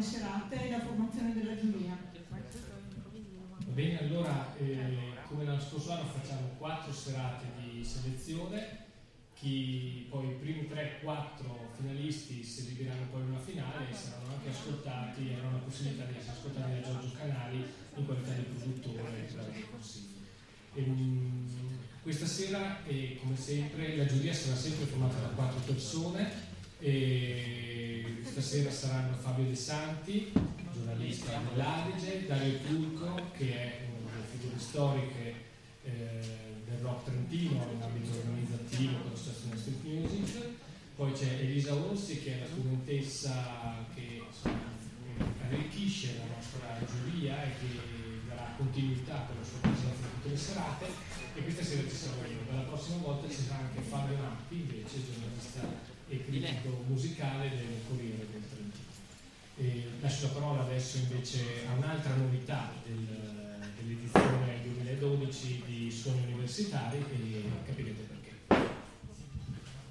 le serate e la formazione della giuria. Bene, allora eh, come l'anno scorso anno facciamo quattro serate di selezione, chi, poi i primi 3-4 finalisti si esibiranno poi in una finale e saranno anche ascoltati, avranno la possibilità di essere ascoltati da Giorgio Canali in qualità di produttore dei consigli. E, um, questa sera, eh, come sempre, la giuria sarà sempre formata da quattro persone. E stasera saranno Fabio De Santi, giornalista dell'Adige, Dario Turco, che è una delle figure storiche eh, del rock trentino in ambito organizzativo con l'associazione Street Music. Poi c'è Elisa Orsi, che è la studentessa che insomma, arricchisce la nostra giuria e che darà continuità per la sua presenza tutte le serate e questa sera ci sarò io. Per la prossima volta ci sarà anche Fabio Nappi, invece giornalista e critico musicale del Corriere del Trentino. E lascio la parola adesso invece a un'altra novità del, dell'edizione 2012 di Suoni Universitari e capirete perché.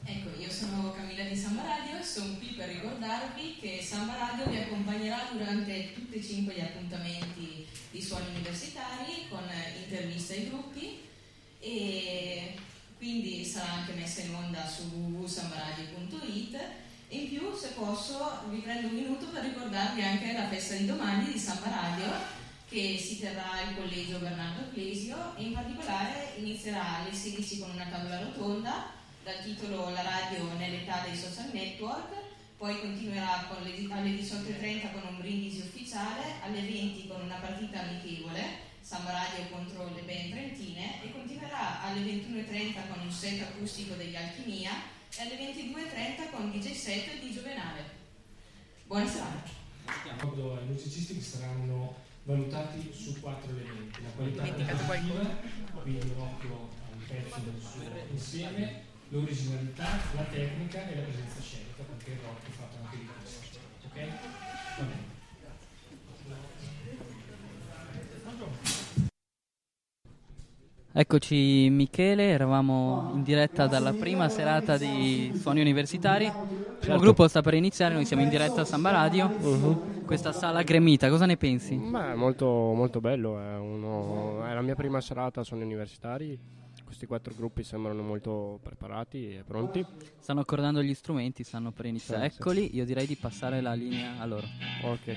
Ecco, io sono Camilla di Samba Radio e sono qui per ricordarvi che Samba Radio vi accompagnerà durante tutti e cinque gli appuntamenti di suoni universitari con interviste ai gruppi e quindi sarà anche messa in onda su www.sambaradio.it e in più se posso vi prendo un minuto per ricordarvi anche la festa di domani di Samba Radio che si terrà al collegio Bernardo Ecclesio e in particolare inizierà alle 16 con una tavola rotonda dal titolo La radio nell'età dei social network, poi continuerà le, alle 18.30 con un brindisi ufficiale, alle 20 con una partita amichevole, Samba Radio contro le band trentine, e continuerà alle 21.30 con un set acustico degli Alchimia e alle 22.30 con DJ set di Giovenale. Buona serata. Ricordo ai musicisti che saranno valutati su quattro elementi, la qualità creativa, quindi un occhio al pezzo del suo insieme, l'originalità, la tecnica e la presenza scenica, perché il rock è fatto anche di questo. Ok? Va bene. Eccoci Michele, eravamo in diretta dalla prima serata di Suoni Universitari. Il certo. gruppo sta per iniziare, noi siamo in diretta a Samba Radio, uh-huh. questa sala gremita, cosa ne pensi? Beh, molto, molto bello, è, uno, è la mia prima serata a Suoni Universitari, questi quattro gruppi sembrano molto preparati e pronti. Stanno accordando gli strumenti, stanno per iniziare. Sì, Eccoli, sì. io direi di passare la linea a loro. Ok.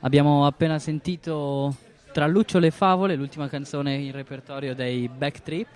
Abbiamo appena sentito tra Lucciole e Favole, l'ultima canzone in repertorio dei Backtrip.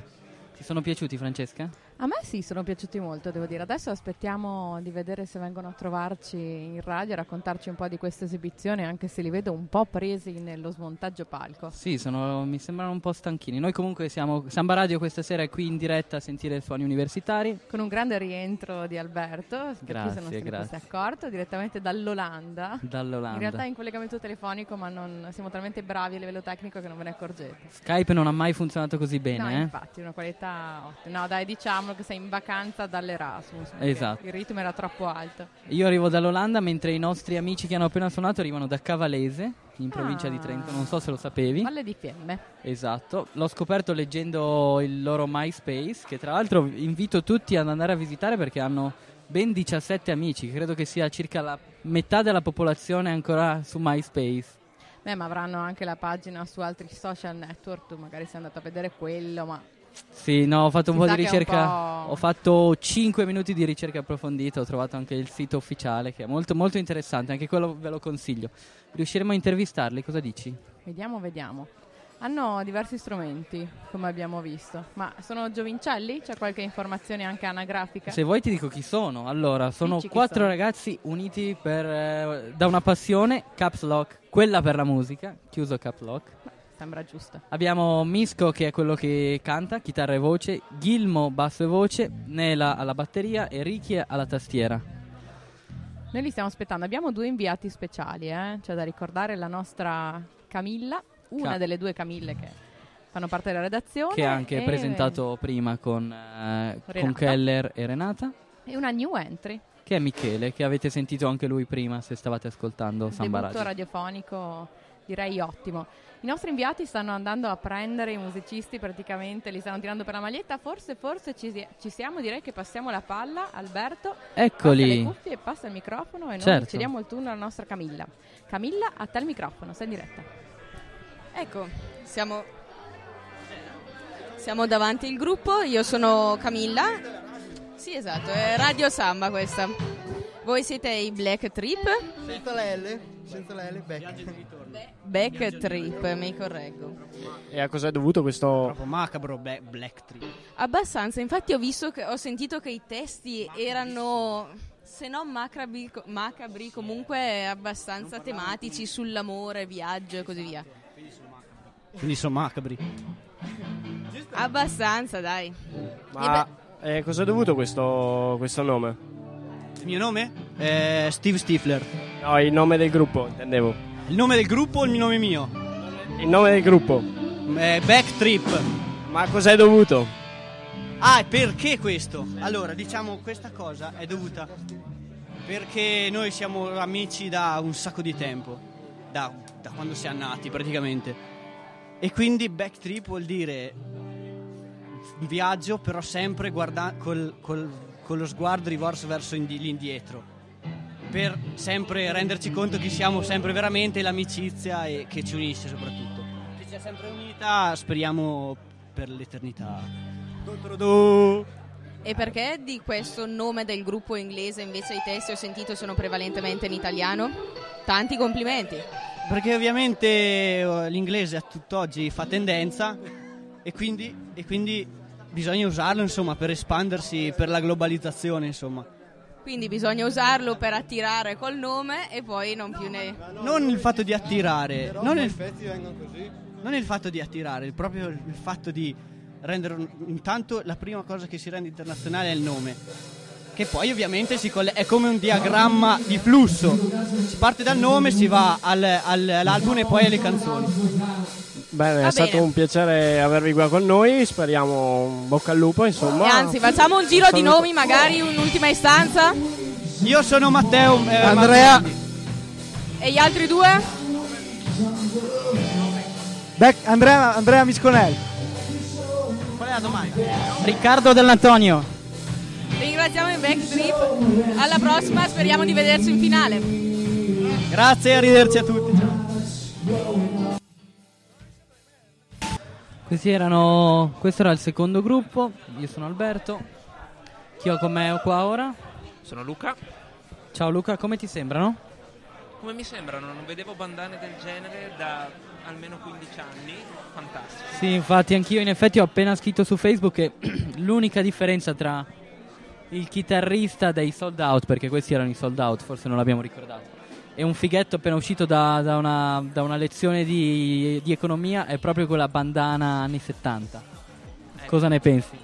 Ti sono piaciuti, Francesca? A me sì, sono piaciuti molto, devo dire. Adesso aspettiamo di vedere se vengono a trovarci in radio a raccontarci un po' di questa esibizione, anche se li vedo un po' presi nello smontaggio palco. Sì, sono, mi sembrano un po' stanchini. Noi comunque siamo Samba Radio questa sera è qui in diretta a sentire i suoni universitari. Con un grande rientro di Alberto, grazie, se non grazie. accorto, direttamente dall'Olanda. Dall'Olanda. In realtà è in collegamento telefonico, ma non, siamo talmente bravi a livello tecnico che non ve ne accorgete. Skype non ha mai funzionato così bene, no, eh? infatti, una qualità ottima. No, dai, diciamo diciamolo che sei in vacanza dall'Erasmus. Esatto. Il ritmo era troppo alto. Io arrivo dall'Olanda mentre i nostri amici che hanno appena suonato arrivano da Cavalese, in provincia ah. di Trento, non so se lo sapevi. Valle di Fiemme. Esatto, l'ho scoperto leggendo il loro MySpace, che tra l'altro invito tutti ad andare a visitare perché hanno ben 17 amici, credo che sia circa la metà della popolazione ancora su MySpace. Beh, ma avranno anche la pagina su altri social network, tu magari sei andato a vedere quello, ma sì, no, ho fatto un si po' di ricerca. Po'... Ho fatto 5 minuti di ricerca approfondita. Ho trovato anche il sito ufficiale che è molto, molto interessante. Anche quello ve lo consiglio. Riusciremo a intervistarli? Cosa dici? Vediamo, vediamo. Hanno diversi strumenti, come abbiamo visto. Ma sono giovincelli? C'è qualche informazione anche anagrafica? Se vuoi ti dico chi sono. Allora, sono quattro sono. ragazzi uniti per, eh, da una passione, Caps Lock, quella per la musica, chiuso Caps Lock sembra giusto. Abbiamo Misco che è quello che canta, chitarra e voce, Gilmo basso e voce, Nela alla batteria e Ricky alla tastiera. Noi li stiamo aspettando, abbiamo due inviati speciali, eh? c'è da ricordare la nostra Camilla, una Ca- delle due Camille che fanno parte della redazione. Che ha anche presentato prima con, eh, con Keller e Renata. E una new entry. Che è Michele, che avete sentito anche lui prima se stavate ascoltando Samba Radio. radiofonico direi ottimo. I nostri inviati stanno andando a prendere i musicisti praticamente, li stanno tirando per la maglietta. Forse, forse ci, ci siamo. Direi che passiamo la palla. Alberto, Eccoli. passa le cuffie e passa il microfono. E noi Certo. cediamo il turno alla nostra Camilla. Camilla, a te il microfono, sei in diretta. Ecco, siamo, siamo davanti al gruppo, io sono Camilla. Sì, esatto, è Radio Samba questa. Voi siete i Black Trip? Senza la L, senza la L, back. Back Trip, mi correggo. E a cosa è dovuto questo... Troppo macabro, Black, Black Tree. Abbastanza, infatti ho visto che ho sentito che i testi erano se non macabri, macabri comunque abbastanza tematici sull'amore, viaggio e così via. Quindi sono macabri. Abbastanza, dai. Ma eh, cosa è dovuto questo, questo nome? Il mio nome? È Steve Stifler. No, il nome del gruppo, intendevo. Il nome del gruppo o il nome mio? Il nome del gruppo. È Back Trip. Ma cos'è dovuto? Ah, perché questo? Allora, diciamo, questa cosa è dovuta perché noi siamo amici da un sacco di tempo, da, da quando siamo nati praticamente. E quindi back trip vuol dire viaggio, però sempre guarda- col, col- con lo sguardo rivolto verso indi- l'indietro. Per sempre renderci conto che siamo sempre veramente l'amicizia e che ci unisce soprattutto. Che ci ha sempre unita, speriamo per l'eternità. E perché di questo nome del gruppo inglese invece i testi ho sentito sono prevalentemente in italiano? Tanti complimenti. Perché ovviamente eh, l'inglese a tutt'oggi fa tendenza e quindi, e quindi bisogna usarlo insomma per espandersi per la globalizzazione insomma. Quindi bisogna usarlo per attirare col nome e poi non più ne... Non il fatto di attirare, non il, non il fatto di attirare, il proprio il fatto di rendere un- intanto la prima cosa che si rende internazionale è il nome. Che poi ovviamente si colle- è come un diagramma di flusso. Si parte dal nome, si va al- al- all'album e poi alle canzoni. Bene, Va è stato bene. un piacere avervi qua con noi. Speriamo un bocca al lupo, insomma. E anzi, facciamo un giro di nomi, magari un'ultima istanza. Io sono Matteo eh, Andrea. Martini. E gli altri due? Back, Andrea, Andrea Misconelli. Qual è la domanda? Riccardo Dell'Antonio. Ringraziamo il Backtrip. Alla prossima, speriamo di vederci in finale. Grazie e arrivederci a tutti. Erano, questo era il secondo gruppo. Io sono Alberto. Chi ho con me qua ora? Sono Luca. Ciao Luca, come ti sembrano? Come mi sembrano? Non vedevo bandane del genere da almeno 15 anni. Fantastico. Sì, infatti anch'io in effetti ho appena scritto su Facebook che l'unica differenza tra il chitarrista dei sold out, perché questi erano i sold out, forse non l'abbiamo ricordato, e un fighetto appena uscito da, da una, da una lezione di, di economia è proprio quella bandana anni 70. Ecco. Cosa ne pensi?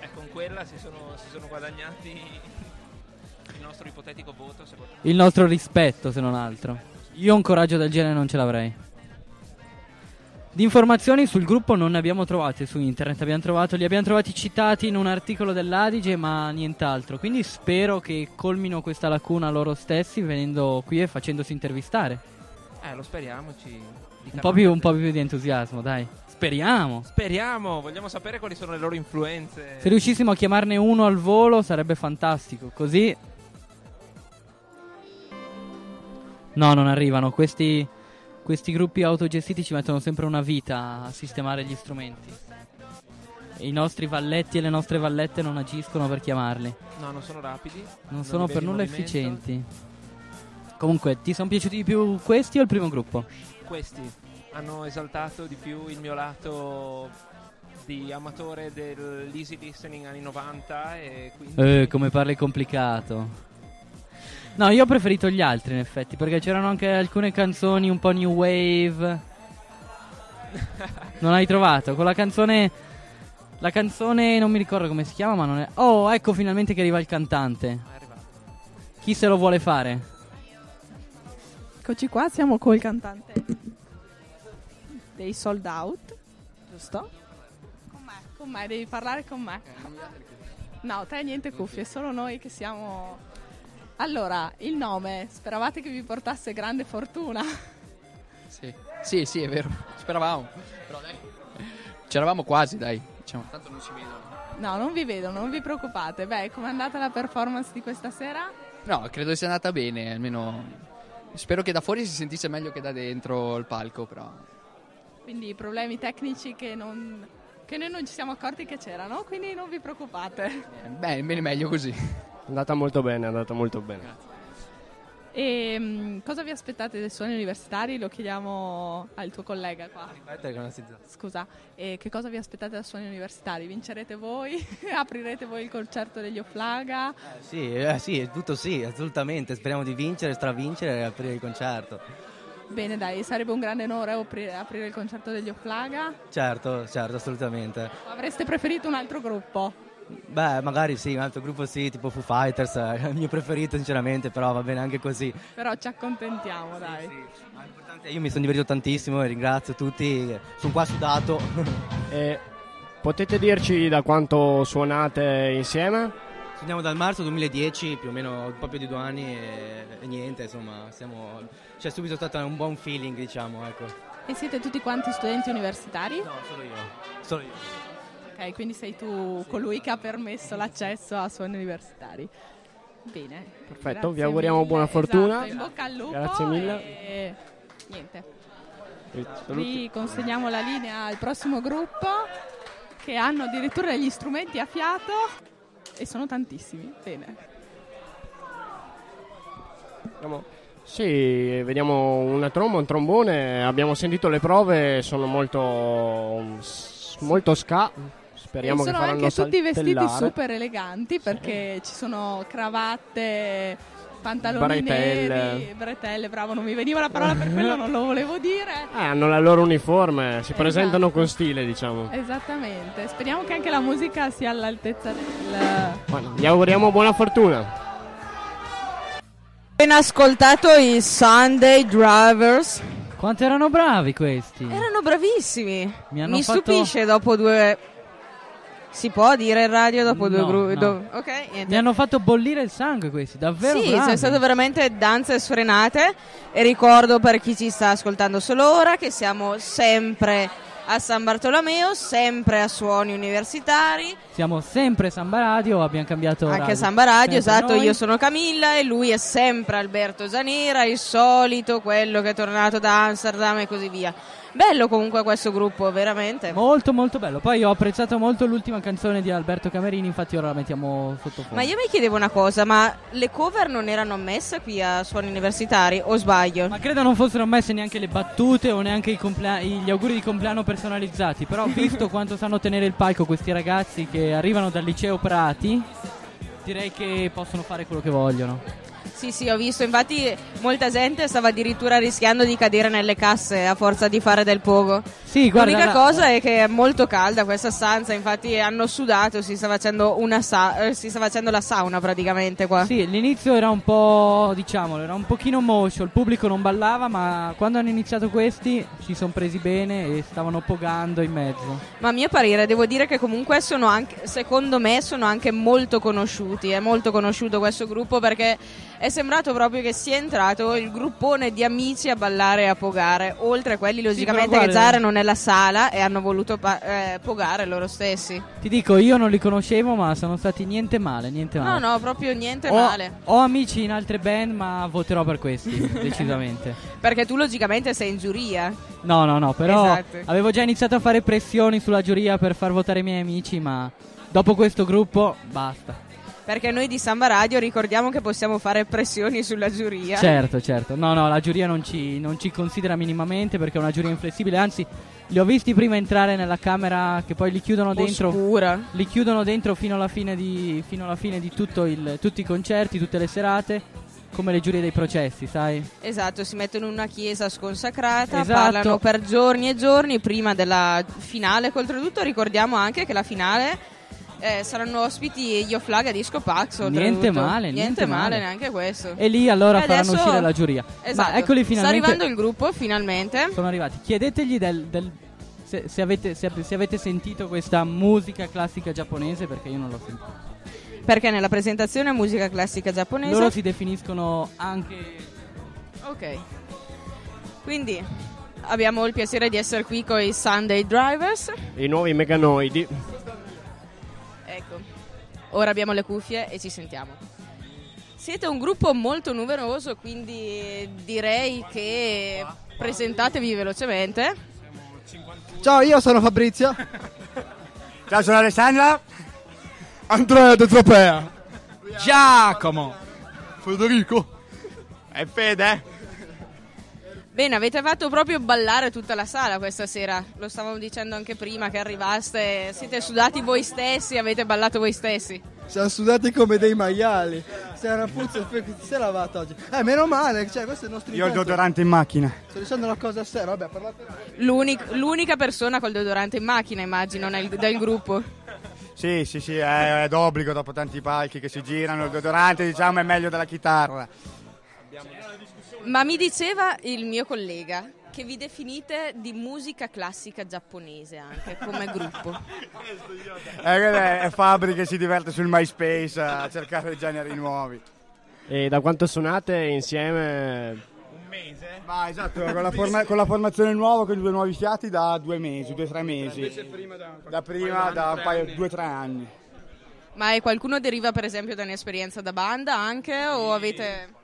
E con quella si sono, si sono guadagnati il nostro ipotetico voto. Il nostro rispetto, se non altro. Io un coraggio del genere non ce l'avrei. Di informazioni sul gruppo non ne abbiamo trovate su internet, abbiamo trovato, li abbiamo trovati citati in un articolo dell'Adige, ma nient'altro. Quindi spero che colmino questa lacuna loro stessi venendo qui e facendosi intervistare. Eh, lo speriamo. Ci Un po' più, un po' più di entusiasmo, dai. Speriamo. Speriamo, vogliamo sapere quali sono le loro influenze. Se riuscissimo a chiamarne uno al volo sarebbe fantastico. Così. No, non arrivano. Questi, questi gruppi autogestiti ci mettono sempre una vita a sistemare gli strumenti. I nostri valletti e le nostre vallette non agiscono per chiamarli. No, non sono rapidi. Non sono li per nulla movimento. efficienti. Comunque, ti sono piaciuti di più questi o il primo gruppo? Questi hanno esaltato di più il mio lato di amatore dell'easy listening anni 90 e quindi Eh, come parli complicato. No, io ho preferito gli altri in effetti, perché c'erano anche alcune canzoni un po' new wave. Non hai trovato? Con la canzone. La canzone non mi ricordo come si chiama, ma non è. Oh, ecco finalmente che arriva il cantante. è arrivato. Chi se lo vuole fare? Eccoci qua, siamo col cantante dei Sold Out, giusto? Con me, con me, devi parlare con me. No, te niente cuffie, solo noi che siamo... Allora, il nome, speravate che vi portasse grande fortuna? Sì, sì, sì, è vero. Speravamo. Però dai. C'eravamo quasi, dai. Diciamo, tanto non si vedono. No, non vi vedo, non vi preoccupate. Beh, com'è andata la performance di questa sera? No, credo sia andata bene, almeno spero che da fuori si sentisse meglio che da dentro il palco, però Quindi problemi tecnici che, non, che noi non ci siamo accorti che c'erano, quindi non vi preoccupate. beh, bene meglio così. È andata molto bene, è andata molto bene. E mm, cosa vi aspettate dai suoni universitari? Lo chiediamo al tuo collega qua. Scusa, e che cosa vi aspettate da suoni universitari? Vincerete voi? Aprirete voi il concerto degli Oflaga? Sì, eh, sì, è tutto sì, assolutamente. Speriamo di vincere, stravincere e aprire il concerto. Bene, dai, sarebbe un grande onore aprire, aprire il concerto degli Oflaga. Certo, certo, assolutamente. Avreste preferito un altro gruppo? Beh, magari sì, un altro gruppo sì, tipo Foo Fighters, è il mio preferito sinceramente, però va bene anche così. Però ci accontentiamo, dai. Io mi sono divertito tantissimo e ringrazio tutti, sono qua sudato. E potete dirci da quanto suonate insieme? Suoniamo dal marzo 2010, più o meno un po' più di due anni e, e niente, insomma, siamo, c'è subito stato un buon feeling, diciamo, ecco. E siete tutti quanti studenti universitari? No, solo io. Solo io. Ok, quindi sei tu colui che ha permesso l'accesso a suoni universitari. Bene. Perfetto, vi auguriamo mille, buona fortuna. esatto, in bocca al lupo. Grazie mille. E niente. Vi consegniamo la linea al prossimo gruppo che hanno addirittura degli strumenti a fiato e sono tantissimi. Bene. Vediamo. Sì, vediamo una tromba, un trombone. Abbiamo sentito le prove, sono molto, molto ska. Speriamo e che sono anche tutti vestiti super eleganti perché ci sono cravatte, pantaloni Bretelle. neri, bretelle, bravo, non mi veniva la parola per quello, non lo volevo dire. Eh, hanno la loro uniforme, si Esatto. presentano con stile, diciamo. Esattamente, speriamo che anche la musica sia all'altezza del... Bueno, gli auguriamo buona fortuna. appena ascoltato i Sunday Drivers. Quanto erano bravi questi? Erano bravissimi. Mi hanno Mi fatto- stupisce dopo due. Si può dire in radio dopo due No, gruppi? no. Ok, niente. Mi hanno fatto bollire il sangue questi, davvero Sì, bravi. sono state veramente danze sfrenate e ricordo per chi ci sta ascoltando solo ora che siamo sempre a San Bartolomeo, sempre a suoni universitari, Siamo sempre Samba Radio, abbiamo cambiato anche radio. Samba Radio, esatto, noi. io sono Camilla e lui è sempre Alberto Zanera, il solito, quello che è tornato da Amsterdam e così via. Bello comunque questo gruppo, veramente. Molto molto bello. Poi ho apprezzato molto l'ultima canzone di Alberto Camerini, infatti ora la mettiamo sottofondo. Ma io mi chiedevo una cosa, ma le cover non erano ammesse qui a suoni universitari o sbaglio? Ma credo non fossero messe neanche le battute o neanche i complea- gli auguri di compleanno personalizzati. Però visto quanto sanno tenere il palco questi ragazzi che arrivano dal liceo Prati, direi che possono fare quello che vogliono. Sì, sì, ho visto, infatti molta gente stava addirittura rischiando di cadere nelle casse a forza di fare del pogo. Sì, guarda, L'unica la- cosa è che è molto calda questa stanza, infatti hanno sudato, si sta facendo, una sa- eh, si sta facendo la sauna praticamente qua. Sì, l'inizio era un po', diciamolo, era un pochino moscio, il pubblico non ballava, ma quando hanno iniziato questi si sono presi bene e stavano pogando in mezzo. Ma a mio parere devo dire che comunque sono anche, secondo me sono anche molto conosciuti, è molto conosciuto questo gruppo perché è sembrato proprio che sia entrato il gruppone di amici a ballare e a pogare, oltre a quelli logicamente però che guarda- già erano nella sala e hanno voluto pa- eh, pogare loro stessi. Ti dico, io non li conoscevo, ma sono stati niente male, niente No, male. no, proprio niente Ho, male. ho amici in altre band, ma voterò per questi, decisamente. Perché tu logicamente sei in giuria. No, no, no, però Esatto. avevo già iniziato a fare pressioni sulla giuria per far votare i miei amici, ma dopo questo gruppo basta. Perché noi di Samba Radio ricordiamo che possiamo fare pressioni sulla giuria. Certo, certo. No, no, la giuria non ci, non ci considera minimamente perché è una giuria inflessibile, anzi li ho visti prima entrare nella camera che poi li chiudono dentro. Oscura. Li chiudono dentro fino alla fine di, fino alla fine di tutto il- tutti i concerti, tutte le serate, come le giurie dei processi, sai? Esatto, si mettono in una chiesa sconsacrata, Esatto. parlano per giorni e giorni prima della finale. Oltretutto ricordiamo anche che la finale eh, saranno ospiti gli Oflaga Disco Pax. Niente male, niente male. neanche questo. E lì allora E faranno adesso- uscire la giuria. Esatto. Ma eccoli Sta finalmente. arrivando il gruppo, finalmente. Sono arrivati. Chiedetegli del, del- se, se avete, se, se avete sentito questa musica classica giapponese perché io non l'ho sentita. Perché nella presentazione musica classica giapponese. Loro si definiscono anche Ok. Quindi abbiamo il piacere di essere qui con i Sunday Drivers. I nuovi meganoidi. Ora abbiamo le cuffie e ci sentiamo. Siete un gruppo molto numeroso, quindi direi che presentatevi velocemente. Ciao, io sono Fabrizio. Ciao, sono Alessandra. Andrea De Tropea. Giacomo. Federico. E Fede. Bene, avete fatto proprio ballare tutta la sala questa sera. Lo stavamo dicendo anche prima che arrivaste. Siete sudati voi stessi, avete ballato voi stessi. Siamo sudati come dei maiali. Una puzza, chi si è lavato oggi? Eh, meno male, cioè, questo è il nostro Io ho il deodorante in macchina. Sto dicendo una cosa seria, vabbè, parlate. L'unic- l'unica persona col deodorante in macchina, immagino, nel- del gruppo. Sì, sì, sì, è, è d'obbligo dopo tanti palchi che si girano. Il deodorante, diciamo, è meglio della chitarra. Ma mi diceva il mio collega che vi definite di musica classica giapponese anche come gruppo. È, è, è Fabri che si diverte sul MySpace a cercare generi nuovi. E da quanto suonate insieme? Ma esatto, con la, forma- con la formazione nuova, con i due nuovi fiati, da due mesi, due o tre mesi. Da prima, da un paio, due o tre anni. Ma è qualcuno deriva per esempio da un'esperienza da banda anche o avete...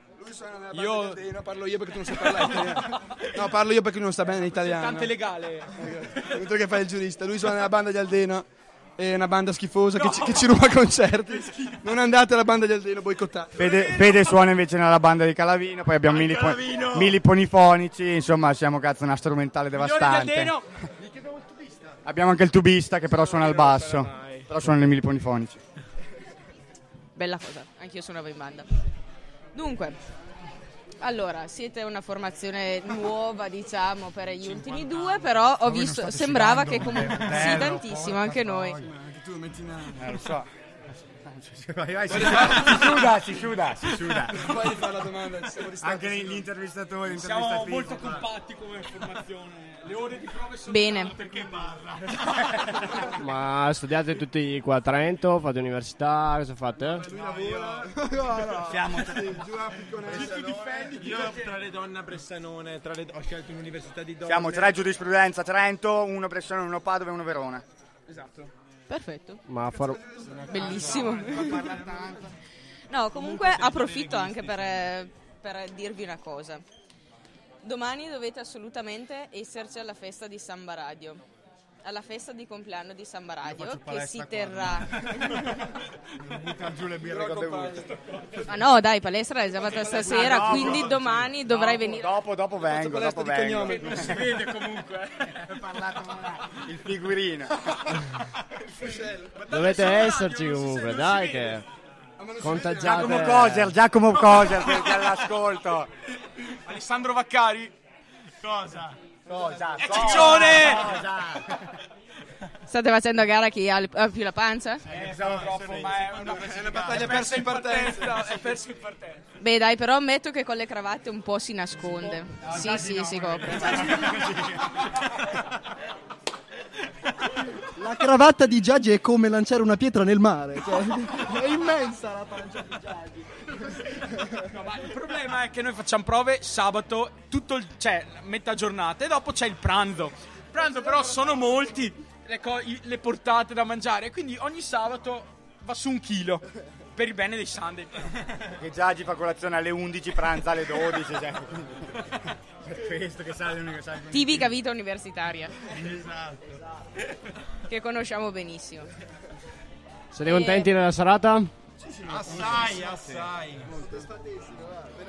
Io parlo io perché tu non sai parlare italiano. No, parlo io perché non sta bene l'italiano. Cante legale. Tu che fai il giurista. Lui suona nella banda di Aldeno. È una banda schifosa che, ci, che ci ruba concerti. Non andate alla banda di Aldeno, boicottate. Fede, Fede suona invece nella banda di Calavino, poi abbiamo mili, po- mili ponifonici, insomma siamo cazzo una strumentale devastante. Abbiamo anche il tubista che però suona al basso, però suona nei mili ponifonici. Bella cosa, anch'io suonavo in banda. Dunque, allora, siete una formazione nuova, diciamo, per gli ultimi due, però ho Voi non visto, sembrava che comunque... Bello, Sì, tantissimo, anche noi. Tu metti in Eh, lo so. Vai, vai, si, suda, si suda, si suda. Puoi fare la domanda. Anche gli intervistatori, Siamo molto compatti come formazione. Le ore di prove sono Bene. perché parla. Ma studiate tutti qua a Trento? Fate università? Cosa fate? Siamo tra... difendi Io tra le donne a Bressanone, tra le... ho scelto un'università di donne. Siamo tre giurisprudenza, Trento, uno Bressanone, uno Padova e uno Verona. Esatto. Perfetto. Ma far... Bellissimo. No, comunque approfitto anche per, per dirvi una cosa. Domani dovete assolutamente esserci alla festa di Samba Radio. Alla festa di compleanno di Samba Radio che si terrà. Buttano giù le birre con bevute. Ma no, dai, palestra l'hai già fatta stasera, dopo. quindi domani dovrai venire. Dopo, dopo vengo, dopo vengo. Non si vede comunque. Il figurino. Dovete esserci comunque, dai che contagiate. Giacomo Coser, Giacomo Coser, perché all'ascolto. Alessandro Vaccari. Cosa? Cosa? È ciccione! State facendo a gara chi ha, ha più la pancia? Eh, siamo troppo, ma è una, È una battaglia persa in partenza. È perso in partenza. Beh, dai, però ammetto che con le cravatte un po' si nasconde. Sì, sì, si copre. La cravatta di Giagi è come lanciare una pietra nel mare. Cioè, è immensa la pancia di Giagi. No, ma il problema è che noi facciamo prove sabato, tutto il, cioè metà giornata e dopo c'è il pranzo. Il pranzo però sono molti le, co- le portate da mangiare, quindi ogni sabato va su un chilo per il bene dei Sunday. Che Giagi fa colazione alle 11, pranza alle 12. Cioè. Per questo che sale sale. Tipica vita universitaria, Esatto. che conosciamo benissimo. Siete contenti della serata? Assai, assai.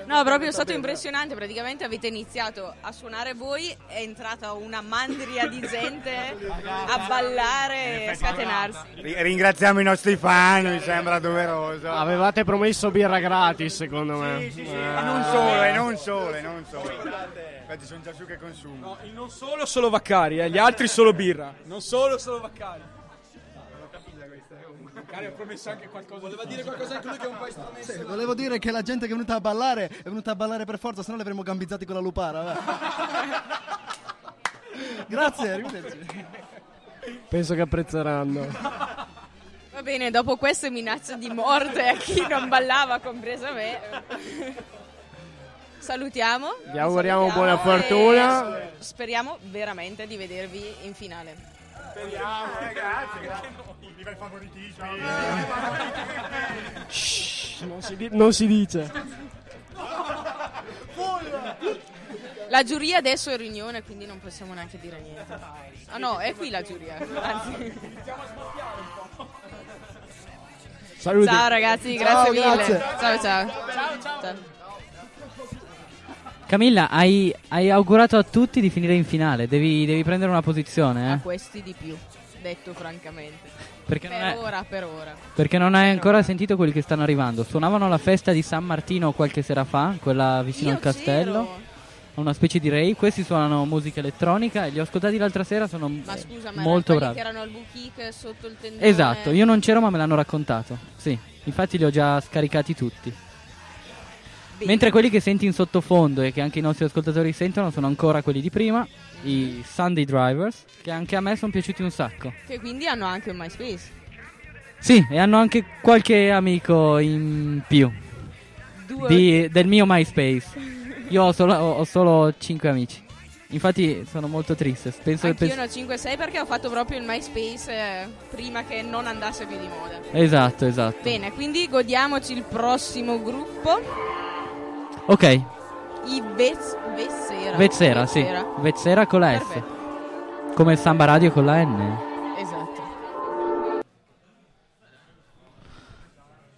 No, proprio è stato impressionante. Praticamente avete iniziato a suonare voi, è entrata una mandria di gente a ballare e scatenarsi. Ri- Ringraziamo i nostri fan, mi sembra doveroso. Avevate promesso birra gratis, secondo me. Sì, sì, sì. E non solo, e non solo, e non solo. Infatti sono già su che consumo. No, il non solo solo Vaccari, eh, gli altri solo birra. Non solo solo Vaccari. Vaccari ha promesso anche qualcosa. Voleva dire qualcosa anche lui che è un po' estromesso. Sì, volevo dire che la gente che è venuta a ballare è venuta a ballare per forza, se no li avremmo gambizzati con la lupara. Grazie, arrivederci. Penso che apprezzeranno. Va bene, dopo queste minacce di morte a chi non ballava, compresa me. salutiamo. Vi auguriamo buona fortuna. Speriamo veramente di vedervi in finale. Speriamo, grazie, grazie. Viva il favoritismo. non, si di- non si dice. La giuria adesso è in riunione, quindi non possiamo neanche dire niente. Ah no, è qui la giuria. Anzi. Saluti. Ciao ragazzi, Ciao, grazie mille. grazie. Ciao ciao. Ciao. Camilla, hai, hai augurato a tutti di finire in finale. Devi, devi prendere una posizione, eh? Questi di più, detto francamente. Perché per non è- ora, per ora. Perché non hai ancora sentito quelli che stanno arrivando. Suonavano alla festa di San Martino qualche sera fa, quella vicino Io al castello. c'ero. Una specie di rave. Questi suonano musica elettronica e li ho ascoltati l'altra sera. Sono Ma scusa, ma molto bravi. che erano al boutique sotto il tendone. Esatto, io non c'ero ma me l'hanno raccontato. Sì, infatti li ho già scaricati tutti. Mentre quelli che senti in sottofondo e che anche i nostri ascoltatori sentono sono ancora quelli di prima, i Sunday Drivers, che anche a me sono piaciuti un sacco. Che quindi hanno anche un MySpace. Sì, e hanno anche qualche amico in più di- del mio MySpace. Io ho solo, ho- solo 5 amici. Infatti sono molto triste. Penso che Anch'io pens- ne ho 5-6 perché ho fatto proprio il MySpace eh, prima che non andasse più di moda. Esatto, esatto. Bene, quindi godiamoci il prossimo gruppo. Ok, I Vez- Vessera. Vezzera, sì. Vezzera con la S. Come il Samba Radio con la N. Esatto.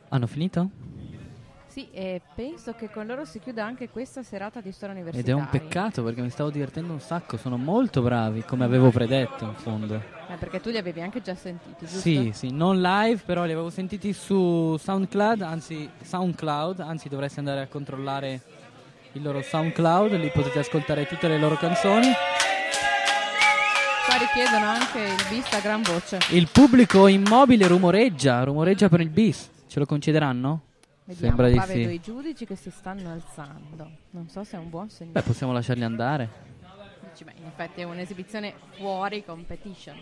Hanno finito? Sì, e penso che con loro si chiuda anche questa serata di storia Ed è universitaria. un peccato perché mi stavo divertendo un sacco. Sono molto bravi, come avevo predetto in fondo. Eh, perché tu li avevi anche già sentiti, giusto? Sì, sì, non live, però li avevo sentiti su SoundCloud, anzi SoundCloud, anzi dovresti andare a controllare il loro SoundCloud, lì potete ascoltare tutte le loro canzoni. Richiedono anche il bis a gran voce. Il pubblico immobile rumoreggia, rumoreggia per il bis. Ce lo concederanno? Vediamo, Sembra di qua sì. vedo i giudici che si stanno alzando. Non so se è un buon segnale. Beh, possiamo lasciarli andare. Dici, beh, in effetti è un'esibizione fuori competition.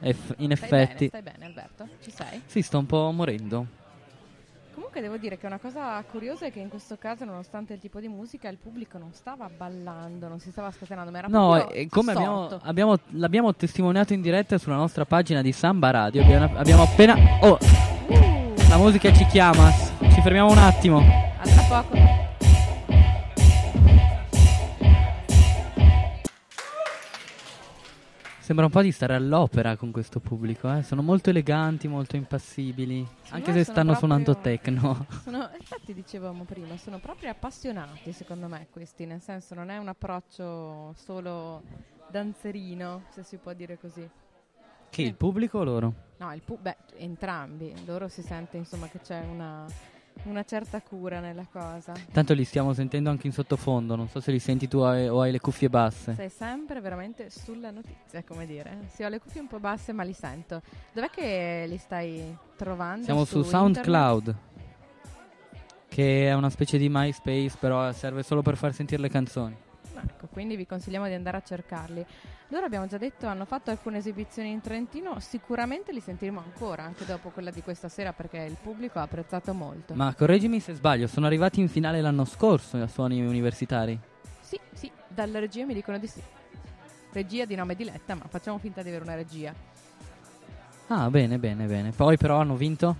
Eff- in Stai effetti. bene, stai bene Alberto? Ci sei? Sì, sto un po' morendo. Comunque devo dire che una cosa curiosa è che in questo caso, nonostante il tipo di musica, il pubblico non stava ballando, non si stava scatenando, ma era No, e come abbiamo, abbiamo- l'abbiamo testimoniato in diretta sulla nostra pagina di Samba Radio. Abbiamo, abbiamo appena. Oh! La musica ci chiama. Ci fermiamo un attimo. A tra poco. Sembra un po' di stare all'opera con questo pubblico. eh. Sono molto eleganti, molto impassibili. Anche me se sono stanno suonando techno. Sono, infatti dicevamo prima, sono proprio appassionati secondo me questi, nel senso non è un approccio solo danzerino, se si può dire così. Che il pubblico o loro? No, il pu- beh, entrambi, loro si sente insomma che c'è una, una certa cura nella cosa. Tanto li stiamo sentendo anche in sottofondo. Non so se li senti tu o hai, o hai le cuffie basse. Sei sempre veramente sulla notizia, come dire. Sì, ho le cuffie un po' basse, ma li sento. Dov'è che li stai trovando? Siamo su, internet? SoundCloud. Che è una specie di MySpace, però serve solo per far sentire le canzoni. Ecco, quindi vi consigliamo di andare a cercarli. Loro abbiamo già detto, hanno fatto alcune esibizioni in Trentino, sicuramente li sentiremo ancora, anche dopo quella di questa sera, perché il pubblico ha apprezzato molto. Ma correggimi se sbaglio, sono arrivati in finale l'anno scorso a suoni universitari. Sì, sì, dalla regia mi dicono di sì. Regia di nome Diletta, ma facciamo finta di avere una regia. Ah, bene, bene, bene. Poi però hanno vinto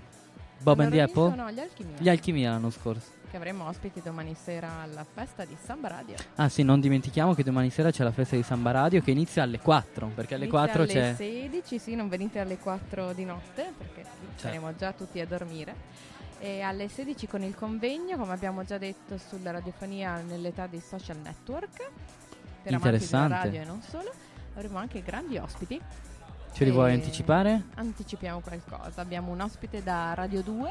Bob Hanno and the Apple? no, gli Alchimia. Gli Alchimia l'anno scorso. Che avremo ospiti domani sera alla festa di Samba Radio. Ah sì, non dimentichiamo che domani sera c'è la festa di Samba Radio che inizia alle 4, perché alle Inizia 4 alle c'è... 16, sì, non venite alle 4 di notte perché Certo. saremo già tutti a dormire. E alle 16 con il convegno, come abbiamo già detto, sulla radiofonia nell'età dei social network. Per amanti della Interessante. radio e non solo. Avremo anche grandi ospiti. Ce li vuoi anticipare? Anticipiamo qualcosa. Abbiamo un ospite da Radio 2,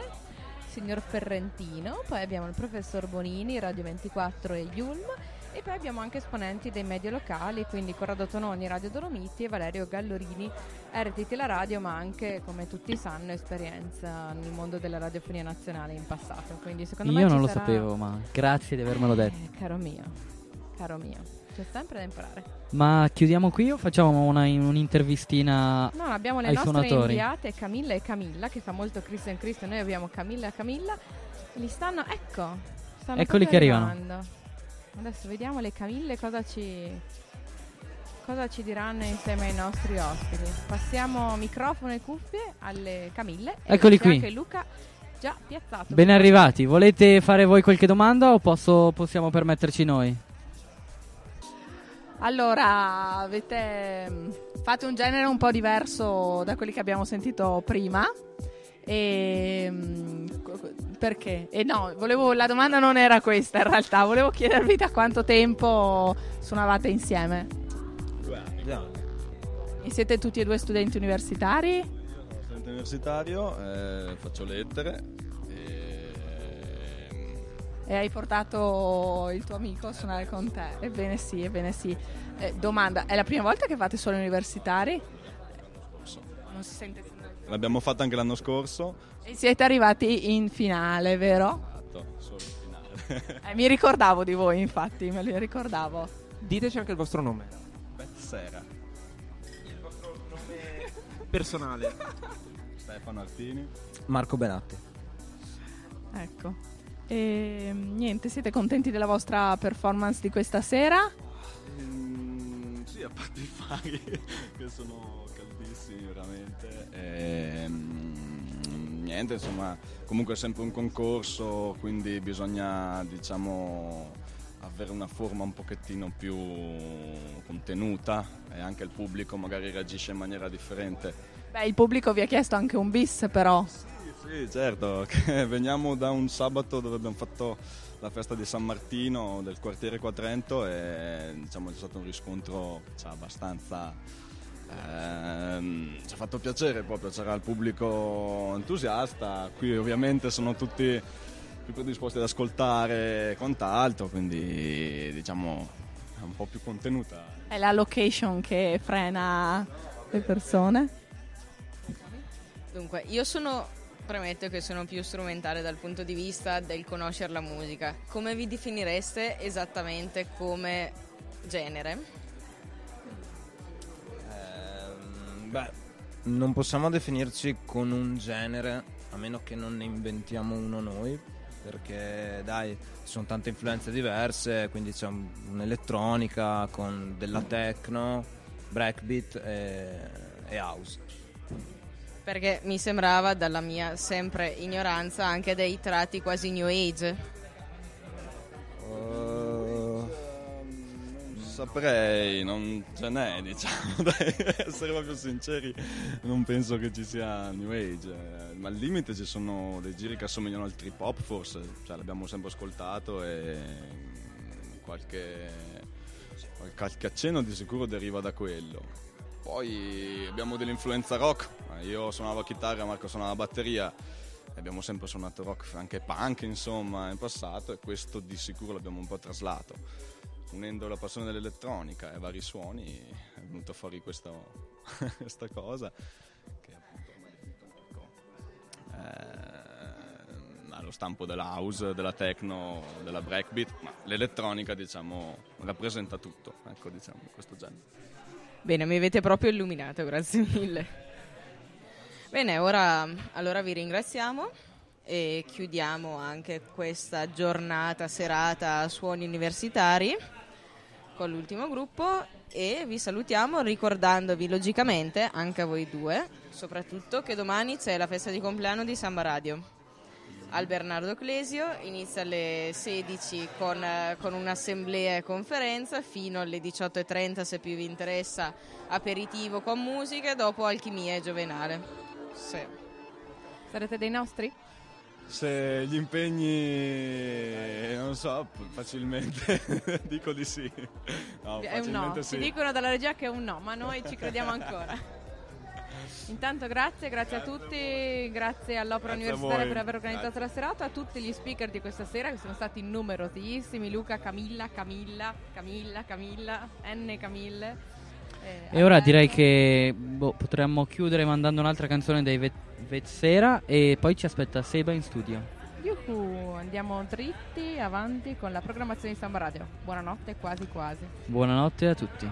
signor Ferrentino, poi abbiamo il professor Bonini, Radio 24 e Yulm. E poi abbiamo anche esponenti dei media locali, quindi Corrado Tononi, Radio Dolomiti e Valerio Gallorini, RTT La Radio, ma anche, come tutti sanno, esperienza nel mondo della radiofonia nazionale in passato. Quindi secondo me Io ci non lo sarà- sapevo, ma grazie di avermelo detto. Eh, caro mio, caro mio, c'è sempre da imparare. Ma chiudiamo qui o facciamo una, un'intervistina No, abbiamo le nostre suonatori? inviate Camilla e Camilla che fa molto Christian Christian. Noi abbiamo Camilla e Camilla. Li stanno, ecco, stanno Eccoli che arrivano. arrivando. Adesso vediamo le Camille cosa ci, cosa ci diranno insieme ai nostri ospiti. Passiamo microfono e cuffie alle Camille. Eccoli qui. anche Luca già piazzato. Ben arrivati. Volete fare voi qualche domanda o posso- possiamo permetterci noi? Allora, avete mm, fate un genere un po' diverso da quelli che abbiamo sentito prima. E mm, perché? E no, volevo, la domanda non era questa in realtà, volevo chiedervi da quanto tempo suonavate insieme. E siete tutti e due studenti universitari? studente universitario, eh, faccio lettere. E... Hai portato il tuo amico a suonare con te? Ebbene sì, ebbene sì. Eh, domanda, è la prima volta che fate solo universitari? Non si sente L'abbiamo fatta anche l'anno scorso. E siete arrivati in finale, vero? Esatto, solo in finale. Eh, mi ricordavo di voi, infatti, me li ricordavo. Diteci anche il vostro nome. Beth Sera. Personale. Stefano Artini. Marco Benatti. Ecco. E niente, siete contenti della vostra performance di questa sera? Mm, sì, a parte i fari che sono caldissimi veramente. Ehm, niente, insomma, comunque è sempre un concorso, quindi bisogna, diciamo, avere una forma un pochettino più contenuta e anche il pubblico magari reagisce in maniera differente. Beh, il pubblico vi ha chiesto anche un bis, però. Sì, certo, veniamo da un sabato dove abbiamo fatto la festa di San Martino del quartiere Quatrento e diciamo c'è stato un riscontro cioè, abbastanza... ehm, ci ha fatto piacere proprio, c'era il pubblico entusiasta, qui ovviamente sono tutti più predisposti ad ascoltare e quant'altro, quindi diciamo è un po' più contenuta. È la location che frena le persone. Dunque, io sono, premetto che sono più strumentale dal punto di vista del conoscere la musica. Come vi definireste esattamente come genere? Ehm, beh, non possiamo definirci con un genere, a meno che non ne inventiamo uno noi, perché dai, ci sono tante influenze diverse, quindi c'è un- un'elettronica con della techno, breakbeat e, e house. Perché mi sembrava, dalla mia sempre ignoranza, anche dei tratti quasi new age. Uh, saprei, non ce n'è, diciamo, dai, essere proprio sinceri, non penso che ci sia New Age, eh, ma al limite ci sono dei giri che assomigliano al trip hop forse, cioè, l'abbiamo sempre ascoltato e qualche, qualche accenno di sicuro deriva da quello. Poi abbiamo dell'influenza rock, io suonavo chitarra, Marco suonava batteria, abbiamo sempre suonato rock, anche punk insomma in passato e questo di sicuro l'abbiamo un po' traslato. Unendo la passione dell'elettronica e vari suoni è venuta fuori questo- questa cosa che appunto ormai è definito un po', eh, ha lo stampo della house, della techno, della breakbeat, ma l'elettronica diciamo rappresenta tutto, ecco diciamo questo genere. Bene, mi avete proprio illuminato, grazie mille. Bene, ora allora vi ringraziamo e chiudiamo anche questa giornata, serata a suoni universitari con l'ultimo gruppo e vi salutiamo ricordandovi logicamente, anche a voi due, soprattutto che domani c'è la festa di compleanno di Samba Radio al Bernardo Clesio, inizia alle 16 con, con un'assemblea e conferenza, fino alle 18.30 se più vi interessa aperitivo con musica e dopo alchimia e giovenale. Sì. Sarete dei nostri? Se gli impegni, non so, facilmente dico di sì. No, è un no. facilmente Ci sì. dicono dalla regia che è un no, ma noi ci crediamo ancora. Intanto grazie, grazie a tutti, grazie all'Opera Grazie Universitaria per aver organizzato la serata, a tutti gli speaker di questa sera che sono stati numerosissimi, Luca, Camilla, Camilla, Camilla, Camilla, N Camille. eh, E ora direi che boh, potremmo chiudere mandando un'altra canzone dei Vet- Vetsera e poi ci aspetta Seba in studio. Yuhu, andiamo dritti avanti con la programmazione di Samba Radio. Buonanotte, quasi quasi. Buonanotte a tutti.